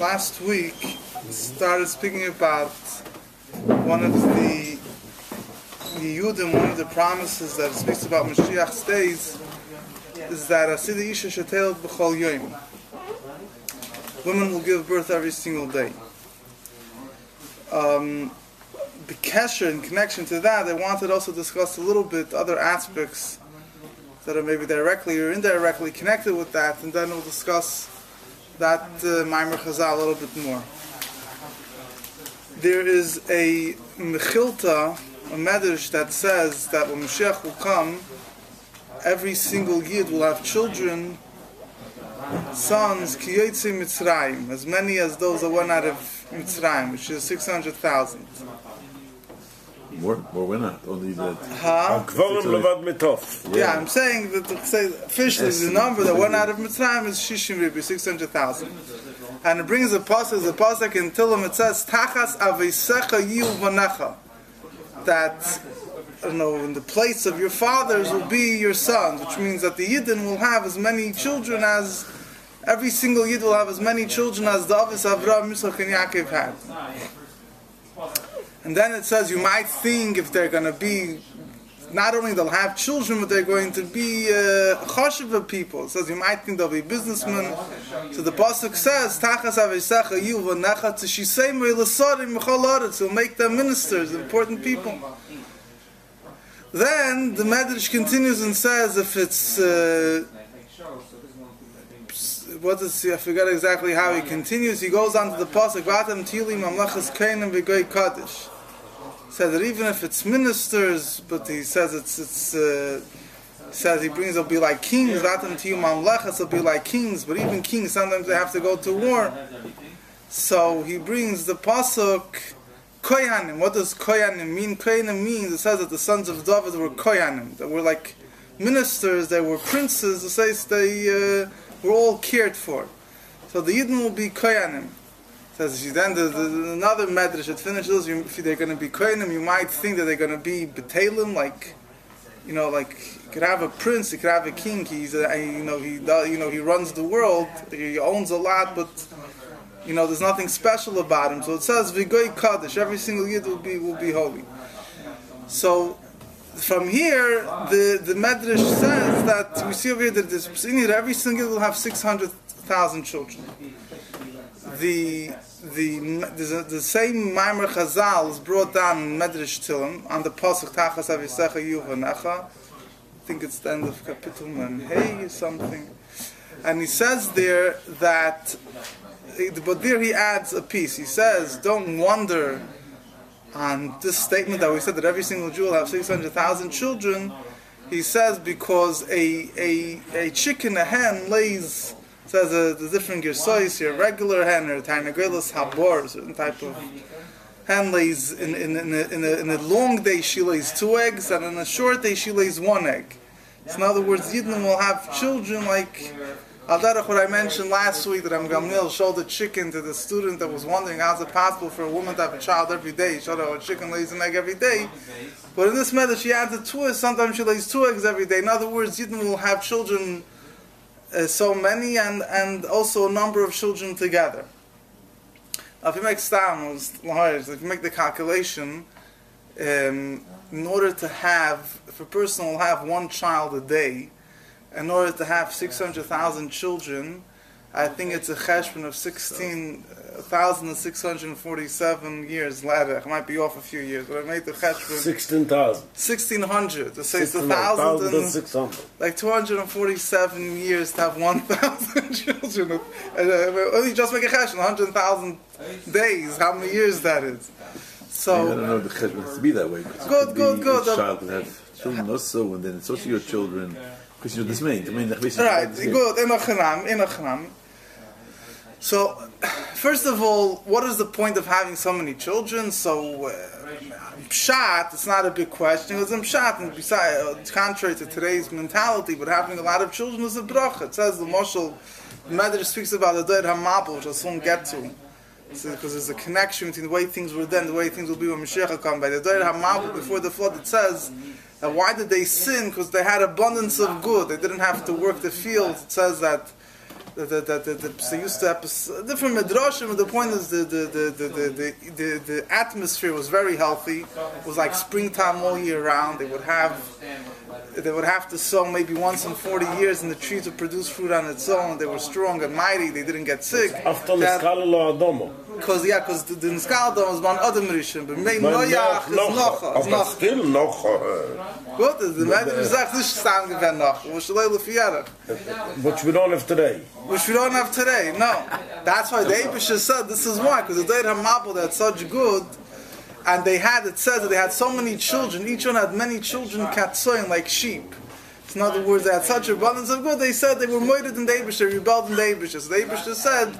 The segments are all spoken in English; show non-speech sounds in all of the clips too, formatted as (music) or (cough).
last week started speaking about one of the Yehudim, one of the promises that speaks about Mashiach's days is that Asidi Isha Shatel B'chol Yom. Women will give birth every single day. Um, the kesher in connection to that, I wanted to also discuss a little bit other aspects that are maybe directly or indirectly connected with that, and then we'll discuss that uh, Chazal a little bit more. There is a Mechilta, a medrash that says that when Mashiach will come, every single Yid will have children, sons, Kiyotze Mitzrayim, as many as those that went out of Mitzrayim, which is 600,000. More, more we're not. Only that. Huh? Kvorim levad mitof. Yeah, I'm saying that to say officially the number that went out of Mitzrayim is Shishim Ribi, 600,000. And it brings a pasuk, the pasuk in Tillim, it says, Tachas aveisecha yiu vanecha. That, I don't know, in the place of your fathers will be your sons, which means that the Yidden will have as many children as, every single Yid will have as many children as the Avis Avraham, Yitzchak, and Yaakov had. And then it says you might think if they're going to be, not only they'll have children, but they're going to be uh, people. It says you might think they'll be businessmen. So the pasuk says, "Tachas avisecha yu v'necha tishisei me'lasarim mechol aretz." He'll make them ministers, important people. Then the Medrash continues and says, if it's uh, what is I forget exactly how he continues. He goes on to the pasuk Vatam Tili Mamlachas Kainim V'Goy Kaddish. Says that even if it's ministers, but he says it's it's. Uh, says he brings will be like kings. Vatam Tili Mamlachas will be like kings, but even kings sometimes they have to go to war. So he brings the pasuk Koyanim. What does Koyanim mean? Koyanim means it says that the sons of David were Koyanim. That were like ministers. They were princes. It says they. Uh, we're all cared for. So the Yidden will be Koyanim. Says then the, the, another medrash it finishes. You, if they're going to be Koyanim, you might think that they're going to be Betalim, like you know, like you could have a prince, you could have a king. He's a, you know he you know he runs the world. He owns a lot, but you know there's nothing special about him. So it says Vigoy Kaddish. Every single Yid will be will be holy. So from here, the, the Medrash says that we see over here that this, in here, every single will have 600,000 children. The the the, the same Maimer Chazal is brought down in Medrash Tilim on the Pasuk Tachas Avisecha Yuvanecha. I think it's the end of Kapitel and Hey something. And he says there that, but there he adds a piece. He says, don't wonder on this statement that we said that every single Jew will have 600,000 children, he says because a, a, a chicken, a hen, lays, says a, the different gersois here, regular hen or tarnagelis habor, certain type of hen lays, in, in, in, a, in, a, in a long day she lays two eggs, and in a short day she lays one egg. So in other words, Yidden will have children like Al what I mentioned last week that Gamliel showed a chicken to the student that was wondering how's it possible for a woman to have a child every day. He showed her a chicken lays an egg every day. But in this matter, she adds a twist. Sometimes she lays two eggs every day. In other words, Yidden will have children, uh, so many, and, and also a number of children together. Now, if you make stam, if you make the calculation, um, in order to have, if a person will have one child a day, in order to have 600,000 children, I think it's a cheshbon of 16,647 years later. I might be off a few years, but I made the cheshbon. 16,000. 1600. To say it's a 1,000 thousand and, 600. like 247 years to have 1,000 (laughs) children. Uh, uh, only just make a cheshbon, 100,000 days, how many years that is. I don't So, know if the cheshbon has to be that way. because it Good, good, be good. Each child could have children also, and then it's also your children. Because you know this mean. I mean, Right, good. So, first of all, what is the point of having so many children? So, uh, Pshat, it's not a big question, because in Pshat, and besides, uh, contrary to today's mentality, but having a lot of children is a bracha. It says the Moshel, the Medrash speaks about the Doid HaMabel, which I'll soon get to. Because there's a connection between the way things were then, the way things will be when Mashiach will come. By the Doid HaMabel, before the flood, it says, and why did they sin? Because they had abundance of good. They didn't have to work the fields. It says that The, the, the, the, the, they used to have different midrashim, but the point is the the, the, the, the, the, atmosphere was very healthy. It was like springtime all year round. They would have they would have to sow maybe once in 40 years, and the trees would produce fruit on its own. They were strong and mighty. They didn't get sick. After Niskala lo Adomo. Because yeah, because the, Niskaldom was one other Rishon, but Man Noach is noch, is aber still noch. äh, Gut, the Medrash sagt nicht Stam gewesen noch. Was er fieren? Which we don't have today. Which we don't have today. No, that's why the Abisha said this is why because the Deit Hamabel that's such good, and they had it says that they had so many children. Each one had many children, katsoin like sheep. In other words, they had such abundance of good. They said they were murdered in the Abish, they rebelled in the Abish. So the Abish said.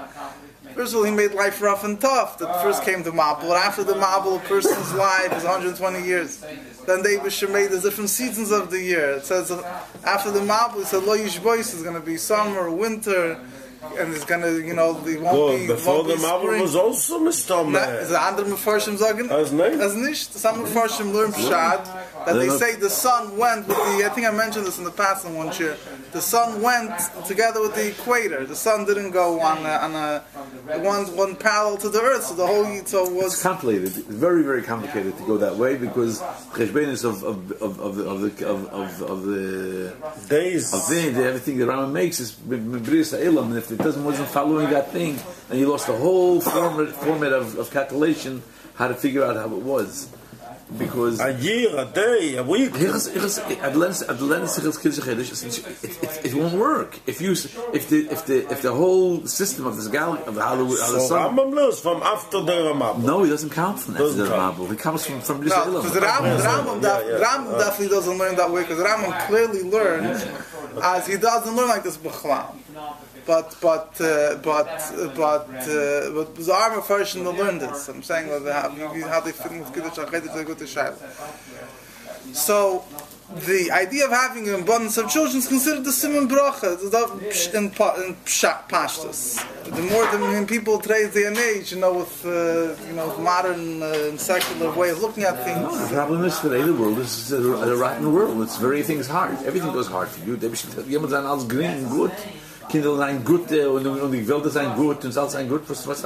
First of all, he made life rough and tough. That first came to Mabul. After the Mabul, a person's life is 120 years. Then the Abisha made the different seasons of the year. It says after the Mabul, he said Lo Yishbois is going to be summer, winter, and it's going to, you know, the won't Good. be Before won't the be Mabel spring. was also Mr. Na, Man. the andere Mefarshim sagen, As nicht? as nicht. Some Mefarshim learn Pshat, that they say the sun went with the, I think I mentioned this in the past in one year, the sun went together with the equator. The sun didn't go on a, on a, one, one parallel to the earth, so the whole Yitzo It's was, complicated. It's very, very complicated to go that way because cheshbenis of of of of the of the of, of, of the Days. of the, the everything the Rambam makes is bris elam, and if it doesn't wasn't following that thing, then you lost the whole format format of, of calculation how to figure out how it was because. A year, a day, a week. Hilchos- Hilchos- Adlens- Adlens Hilchos Kiddush Chedesh, it's- it, it, it won't work if you if the if the if the whole system of this galaxy of how the, how the So Rambam learns from after the Ramab. no, he doesn't count from Doesn't after the count. He comes from from this no, Elam. because the Rambam, Rambam, Yeah, yeah. Rambam definitely doesn't learn that way, because the Rambam clearly learned, as he doesn't learn like this B'chlam. But but uh, but but uh, but armor version to learn this. I'm saying that they have how they fit with Kiddush HaChedesh they go to Shiloh. So the idea of having an abundance of children is considered the simon bracha not in, in pashtus. The more the people today's day and age, you know, with uh, you know modern uh, and secular way of looking at things. No, The problem is today the world is a, a rotten world. It's very things hard. Everything goes hard for you. Jemand sein alles grün gut. Kinder sein gut und die Welt sein gut und alles sein gut. Was was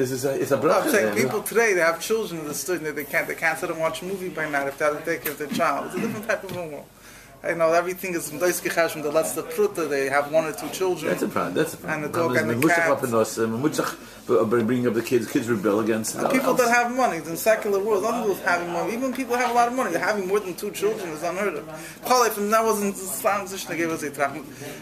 Das ist a, it's a I'm saying people today they have children in the student they can't they can't sit and watch a movie by night if they have to take care of their child. It's a different type of a world. I know everything is mdoiskichash from the letzte pruta. They have one or two children. That's a problem. That's a problem. And the dog and the Man muss doch cat. up in us, man muss doch uh, up the kids. Kids rebel against. People that have money, in secular world, nothing with having money. Even people have a lot of money, having more than two children is unheard of. Cholif, and that wasn't Islam position they gave us a.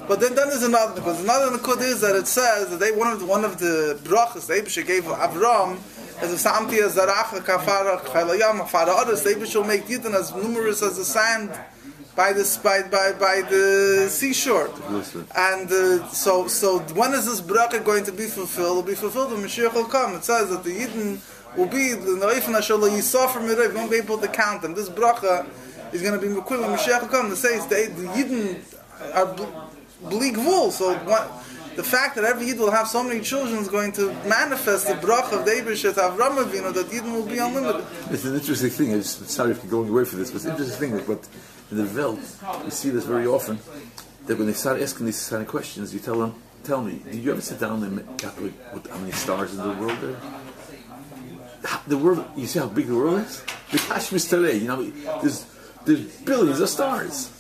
But then, then there's another because another nikud is that it says that they one of the, one of the brachas the Abisha gave Avram as a samti as zaracha kafara chaylayam afara others. The Abisha will make yidden as numerous as the sand by the by by by the seashore. And uh, so, so when is this bracha going to be fulfilled? It'll be fulfilled when Mashiach will come. It says that the Yidden will be the Naif Nashal Yisafar. You won't be able to count them. This bracha is going to be Mekul when Mashiach will come. It says the, the Yidden are bl- bleak wool. So what, the fact that every Yid will have so many children is going to manifest the bracha of the Eibushet Avram Avinu that Yidden will be unlimited. It's an interesting thing. I'm just sorry if you're going away from this, but it's an interesting thing. But in the Welt, we see this very often. That when they start asking these kind of questions, you tell them, "Tell me, did you ever sit down and calculate what, how many stars in the world there? How- The world, you see how big the world is. (laughs) The Kashmir today, you know, there's there's billions of stars.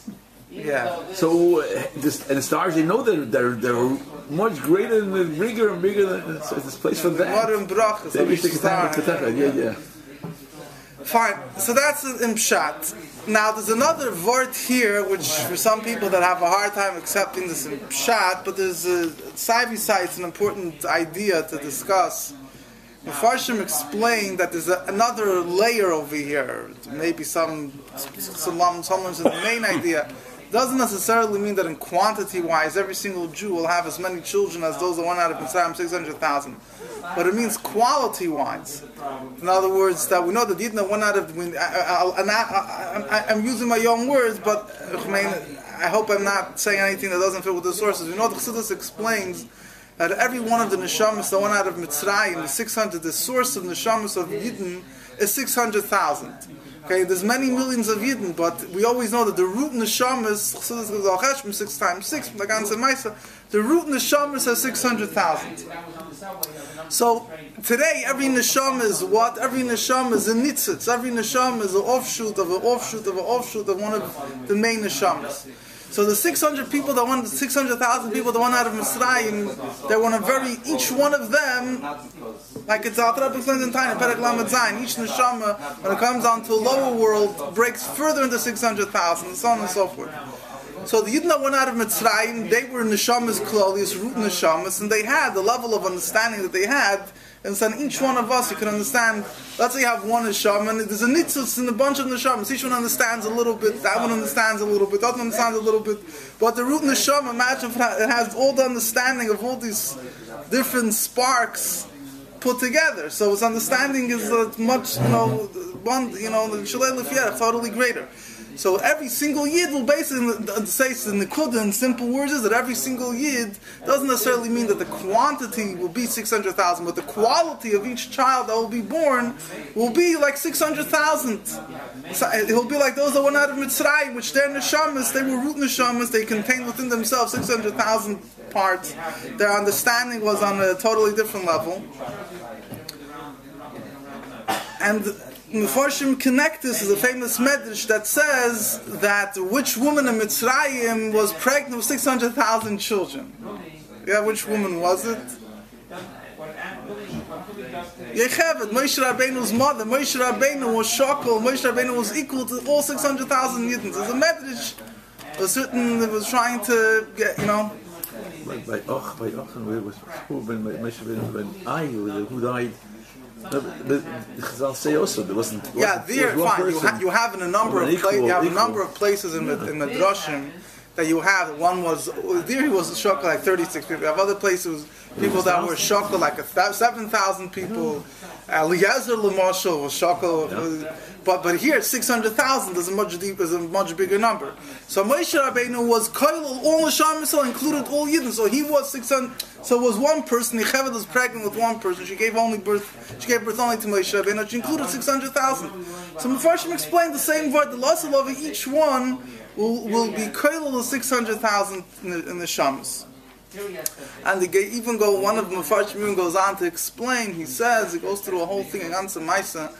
Yeah. So, uh, this, and the stars, they know they're they're, they're much greater and bigger and bigger than so this place for that. Modern brachas. They of wish they could star. have it, yeah, yeah. Fine. So that's in Pshat. Now there's another word here, which for some people that have a hard time accepting this in Pshat, but there's a side it's an important idea to discuss. Mepharshim explained that there's a, another layer over here. Maybe some some someone's the main idea. Doesn't necessarily mean that in quantity wise, every single Jew will have as many children as those that went out of Mitzrayim, 600,000. But it means quality wise. In other words, that we know that Yidna went out of. I, I'm using my own words, but I, hope I'm not saying anything that doesn't fit with the sources. We know the Chassidus explains that every one of the neshamas that went out of Mitzrayim, the 600, the source of neshamas of Yidden, is 600,000. Okay, there's many millions of Yidden, but we always know that the root neshama is Chassidus goes al Cheshbon, six times six, from the ganze Maisa. The root neshama says 600,000. So today, every neshama is what? Every neshama is a nitzitz. Every neshama is an offshoot of an offshoot of an offshoot of one of the main neshamas. So the 600 people that went, 600,000 people that went out of Mitzrayim, they were a very, each one of them, like it's Alter Rebbe explains in Tanya, Perek Lamed each neshama, when it comes down to lower world, breaks further into 600,000, and so on and so forth. So the Yidden that went out of Mitzrayim, they were neshamas klolius, root neshamas, and they had the level of understanding that they had. And so each one of us, you can understand. Let's say you have one neshama, and there's a nitzutz in a bunch of neshamas. Each one understands a little bit. That one understands a little bit. That one understands a little bit. But the root neshama, imagine it has all the understanding of all these different sparks put together. So its understanding is uh, much, you know, one, you know, the shalei lefiyah, totally greater. So every single yid will basically say in the Kudah in simple words is that every single yid doesn't necessarily mean that the quantity will be 600,000, but the quality of each child that will be born will be like 600,000. So it will be like those that went out of Mitzrayim, which they're neshamas, they were root neshamas, they contained within themselves 600,000 Their understanding was on a totally different level. And Mefarshim connect this is a famous medrash that says that which woman in Mitzrayim was pregnant with 600,000 children. Yeah, which woman was it? Yocheved, Moshe Rabbeinu's mother. Moshe Rabbeinu was shokol. Moshe Rabbeinu was equal to all 600,000 Yiddins. There's a medrash, a certain that was trying to get, you know, By, by Och, by Och, and where was who when Moshe Rabbeinu when I who died. No, but, but Chazal say also there wasn't. Yeah, there, fine. You, ha- you have in a number of Equal, pla- you have a number of places in the in the drushim that you have. One was there he was shocked like thirty six people. You have other places people that were shocked like a th- seven thousand people. Eliezer Lamashal was shocked, but but here six hundred thousand is a much deep is a much bigger number. So Moshe Rabbeinu was koilel all Neshama Yisrael, included all Yidden. So he was six hundred. So it was one person. Yocheved was pregnant with one person. She gave only birth. She gave birth only to Moshe Rabbeinu. She included six hundred thousand. So Mefarshim explained the same word. The loss of each one will, will be six hundred thousand in the, in the shamas. And they ga- even go, one of the Mefarshim goes on to explain, he says, he goes through a whole thing in Ansa Maisa,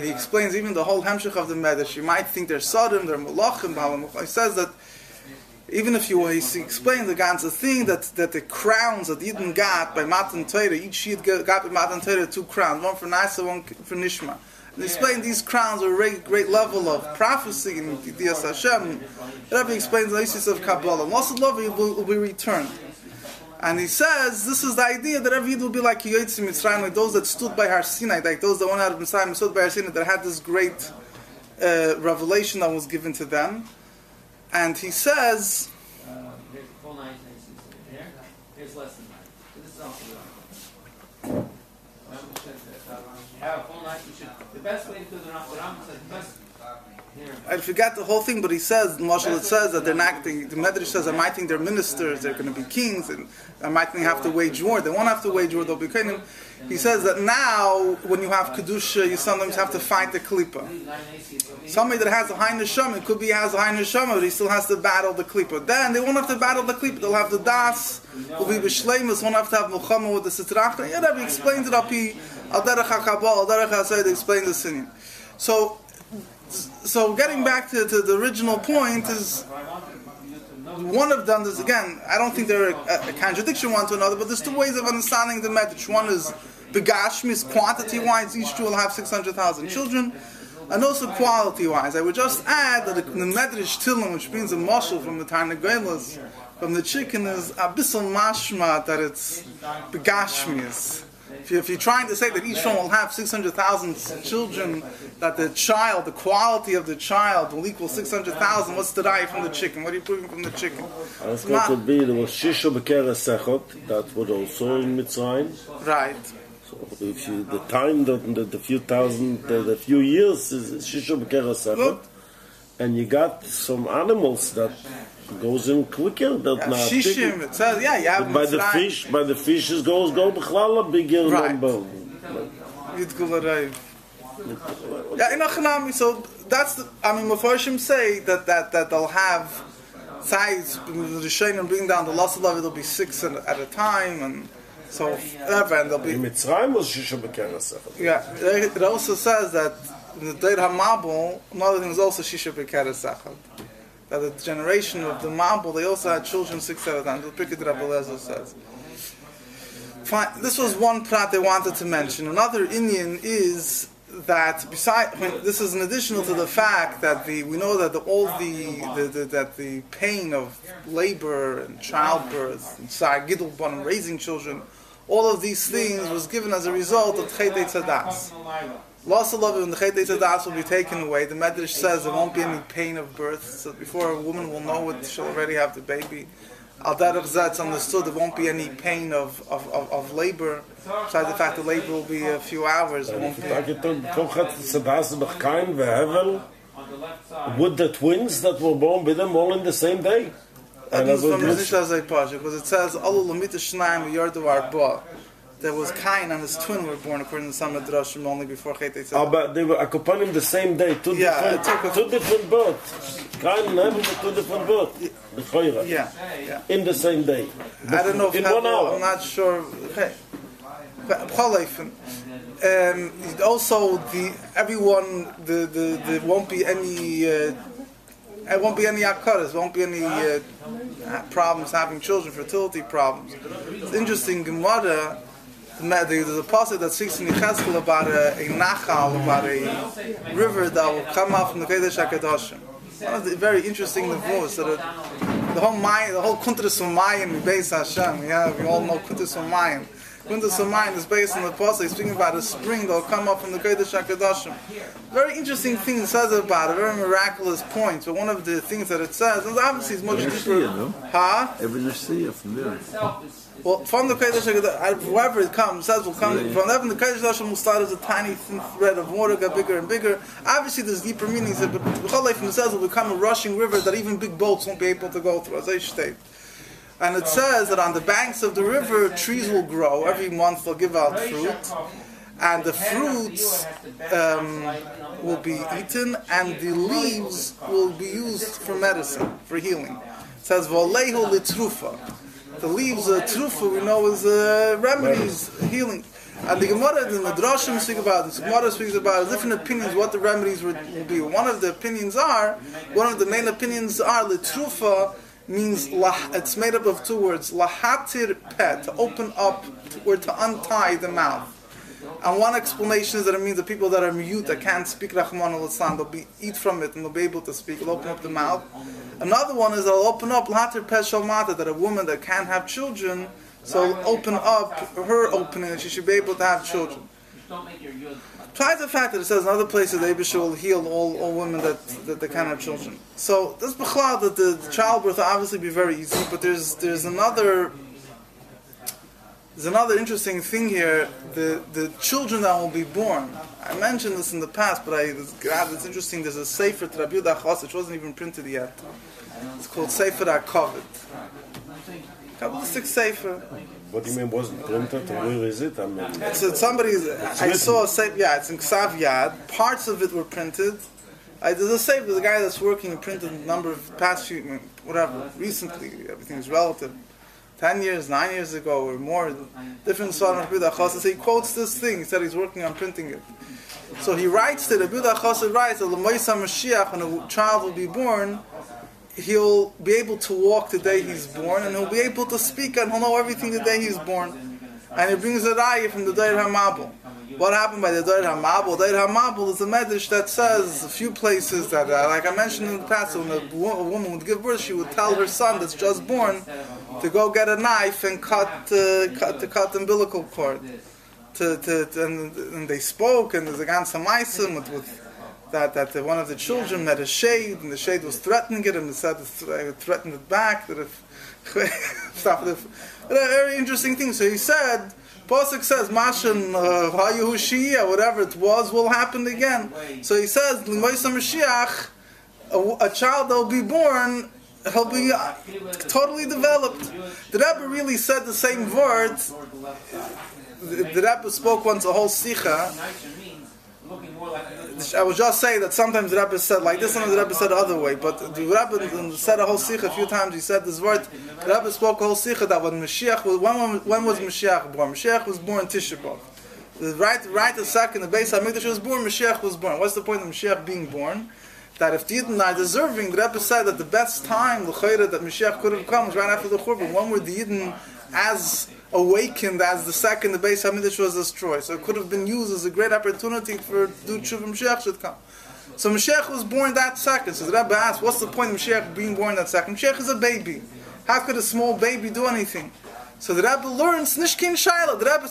he explains even the whole Hemshech of the Medrash. You might think they're Sodom, they're Malachim, he says that even if you, he explains the ganze thing, that, that the crowns that Yidden got by Matan Torah, each Yid got got by Matan Torah two crowns, one for Nasa, one for Nishma. And explain these crowns are a great, great level of prophecy in Dias Hashem. Rabbi explains the basis of Kabbalah. Lost of love will, will be returned. And he says this is the idea that every will be like Yotzim Mitzrayim, like those that stood by Har Sinai, like those that went out of Mitzrayim, stood by Har Sinai, that had this great uh, revelation that was given to them. And he says, Here's the full 1960 here. Here's less than that. This is also have a full night, you should, the best way to do the Ram says the best. I forgot the whole thing, but he says, Marshall, it says that they're not, the, the Medrash says, I might think they're ministers, they're going to be kings, and I might think have to wage war. They won't have to wage war, they'll be kingdom. He says that now, when you have Kedusha, you sometimes have to fight the Klippa. Somebody that has a high neshama, it could be has a high neshama, but he still has to battle the Klippa. Then they won't have to battle the Klippa, they'll have the Das, will be B'Shleimus, won't have to have Muhammad with the Sitra Achra. Yeah, Rabbi explains it up here, Al Derech HaKabal, Al Derech HaSayid, explain the Sinin. So, so getting back to, to the original point is one of them is again I don't think they're a, a contradiction one to another but there's two ways of understanding the medrash. One is begashmis quantity wise each two will have 600,000 children and also quality wise I would just add that the, the medrash tilim which means a muscle from the Tarnagelas from the chicken is abyssal mashma that it's begashmis if, you, if you're trying to say that each one will have 600,000 children, that the child, the quality of the child will equal 600,000, what's the die from the chicken? What are you proving from the chicken? I It's not- would be there was Shisha Bekera Sechot, that was also in Mitzrayim. Right. So if you, the time, the, the, the few thousand, the, the few years is Shisha Bekera Sechot. And you got some animals that goes in quicker that Yeah, Shishim, it says, yeah, you have by the Mitzrayim. fish by the fishes goes go bechlal a bigger Right. number Yitgul Arayv. Yeah, in Achanami, so that's the, I mean, Mepharshim say that, that, that they'll have size, the Rishonim bring down the loss of love, it'll be six at at a time, and so whatever, and they'll In be, Mitzrayim was Shisha Bekeres. yeah, it it also says that in the Deir HaMabul, another thing is also Shisha Bekeres Echad. That the generation of the Mabul, they also had children six at a time, the Pirkei Rabbi says. Fine. This was one prat they wanted to mention. Another Indian is that beside I mean, this is an additional to the fact that the we know that the, all the, the, the that the pain of labor and childbirth and sar gidulbon and raising children, all of these things was given as a result of Chetei Tzadas. Loss of love and the Chetei Tzadas will be taken away. The Medrash says there won't be any pain of birth. So before a woman will know it, she'll already have the baby. Al it's understood there won't be any pain of, of, of, of labor. Besides the fact the labor will be a few hours. It won't be. Da geht dann doch hat Tzadas noch kein Vehevel. On the left side. Would the twins that were born with them all in the same day? That And means I from would Rish Azay Pasha, because it says, Alu Lamita Shnaim Yardu Arba. There was Cain and his twin were born according to some Midrashim only before Chetei Tzadas. Aber they were accompanying the same day, two Yeah, different, two different births. Kein Hevel, but two different births. Bechoira. Yeah, yeah. In the same day. I don't know if In that- one hour. I'm not sure. Okay. But Um, also, the everyone, the, the, there won't be any, uh, there won't be any akaras, won't be any uh, problems having children, fertility problems. It's interesting, Gemara, the- there's a passage that speaks in Yecheskel about a, a nachal, about a river that will come out from the Kodesh HaKadoshim. One of the very interesting nevuos that are, the whole Mayan, the whole Kuntres Beis Hashem, yeah, we all know Kuntres Mayan. Kuntres is based on the Pasuk, speaking about a spring that will come up from the Kodesh HaKadoshim. Very interesting thing it says about it, a very miraculous point, but one of the things that it says, and obviously it's much deeper. Huh? Every from there. Well, from the Kodesh HaKadosh, whoever it comes, says will come, Yeah. from heaven, the Kodesh HaKadosh will start as a tiny thin thread of water, get bigger and bigger. Obviously there's deeper meanings, but from says will become a rushing river that even big boats won't be able to go through, as I state. And it says that on the banks of the river, trees will grow. Every month they'll give out fruit. And the fruits um, will be eaten, and the leaves will be used for medicine, for healing. It says, Volehu litrufa. The leaves of trufa we know is uh, remedies, healing. And the Gemara, the Midrashim speak about this. Gemara speaks about different opinions what the remedies would, be. One of the opinions are, one of the main opinions are, litrufa means, lah, it's made up of two words, lahatir pet, to open up, or to untie the mouth. And one explanation is that it means the people that are mute, that can't speak Rahman al they'll be eat from it and they'll be able to speak, it'll open up the mouth. Another one is it'll open up Latir Peshal Mata, that a woman that can't have children, so open up her opening she should be able to have children. Besides the fact that it says in other places the Abishah will heal all, all women that, that they can't have children. So this b'chlal that the, the childbirth will obviously be very easy, but there's there's another there's another interesting thing here. The the children that will be born. I mentioned this in the past, but I it's, God, it's interesting. There's a Sefer Rabbi Yehuda which wasn't even printed yet. It's called Sefer HaKovet. Kabbalistic Sefer. What do you mean wasn't printed? Where is it? I mean, It's somebody's. I saw a safe. Yeah, it's in Ksav Yad. Parts of it were printed. I, there's a safe. There's a guy that's working and printed a number of past few, whatever. Recently, everything's relative. Ten years, nine years ago, or more. Different Sodom Rabbi Chassid. So he quotes this thing. He said he's working on printing it. So he writes that Rabbi Chassid writes that L'Moisa Mashiach, when a child will be born, he'll be able to walk the day he's born, and he'll be able to speak, and he'll know everything the day he's born. And he brings a raya from the Dair HaMabel. What happened by the Dair HaMabel? Dair HaMabel is a medrash that says a few places that, uh, like I mentioned in the past, when a, wo- a woman would give birth, she would tell her son that's just born to go get a knife and cut, uh, cut to cut the umbilical cord. To, to, to- and, and they spoke, and there's a ganze Meisim with, with that that the, one of the children met a shade, and the shade was threatening it, and it said it threatened it back. That if (laughs) stop it. Very interesting thing. So he said, Pasuk says, "Mashin Hayu Shia, whatever it was, will happen again." So he says, "L'moisa Mashiach, a, a child that will be born." He'll be uh, totally developed. The Rebbe really said the same words. The, Rebbe spoke once a whole sicha, Nicer means looking more more like I was just saying that sometimes the Rebbe said like this, sometimes the Rebbe said the other way. But the Rebbe said a whole sikh a few times. He said this word. The Rebbe spoke a whole sikh that when Mashiach was when, when was Mashiach born? Mashiach was born Tisha B'av. Right right second the Beis Hamikdash was born. Mashiach was born. What's the point of Mashiach being born? That if the Yidden are deserving, the Rebbe said that the best time the that Mashiach could have come was right after the Churban. When were the Yidden as awakened as the second the Beis Hamikdash was destroyed? So it could have been used as a great opportunity for do Tshuva Mashiach should come. So Mashiach was born that second. So the Rebbe asked, what's the point of Mashiach being born that second? Mashiach is a baby. How could a small baby do anything? So the Rebbe learns Nishkin Shaila. The Rebbe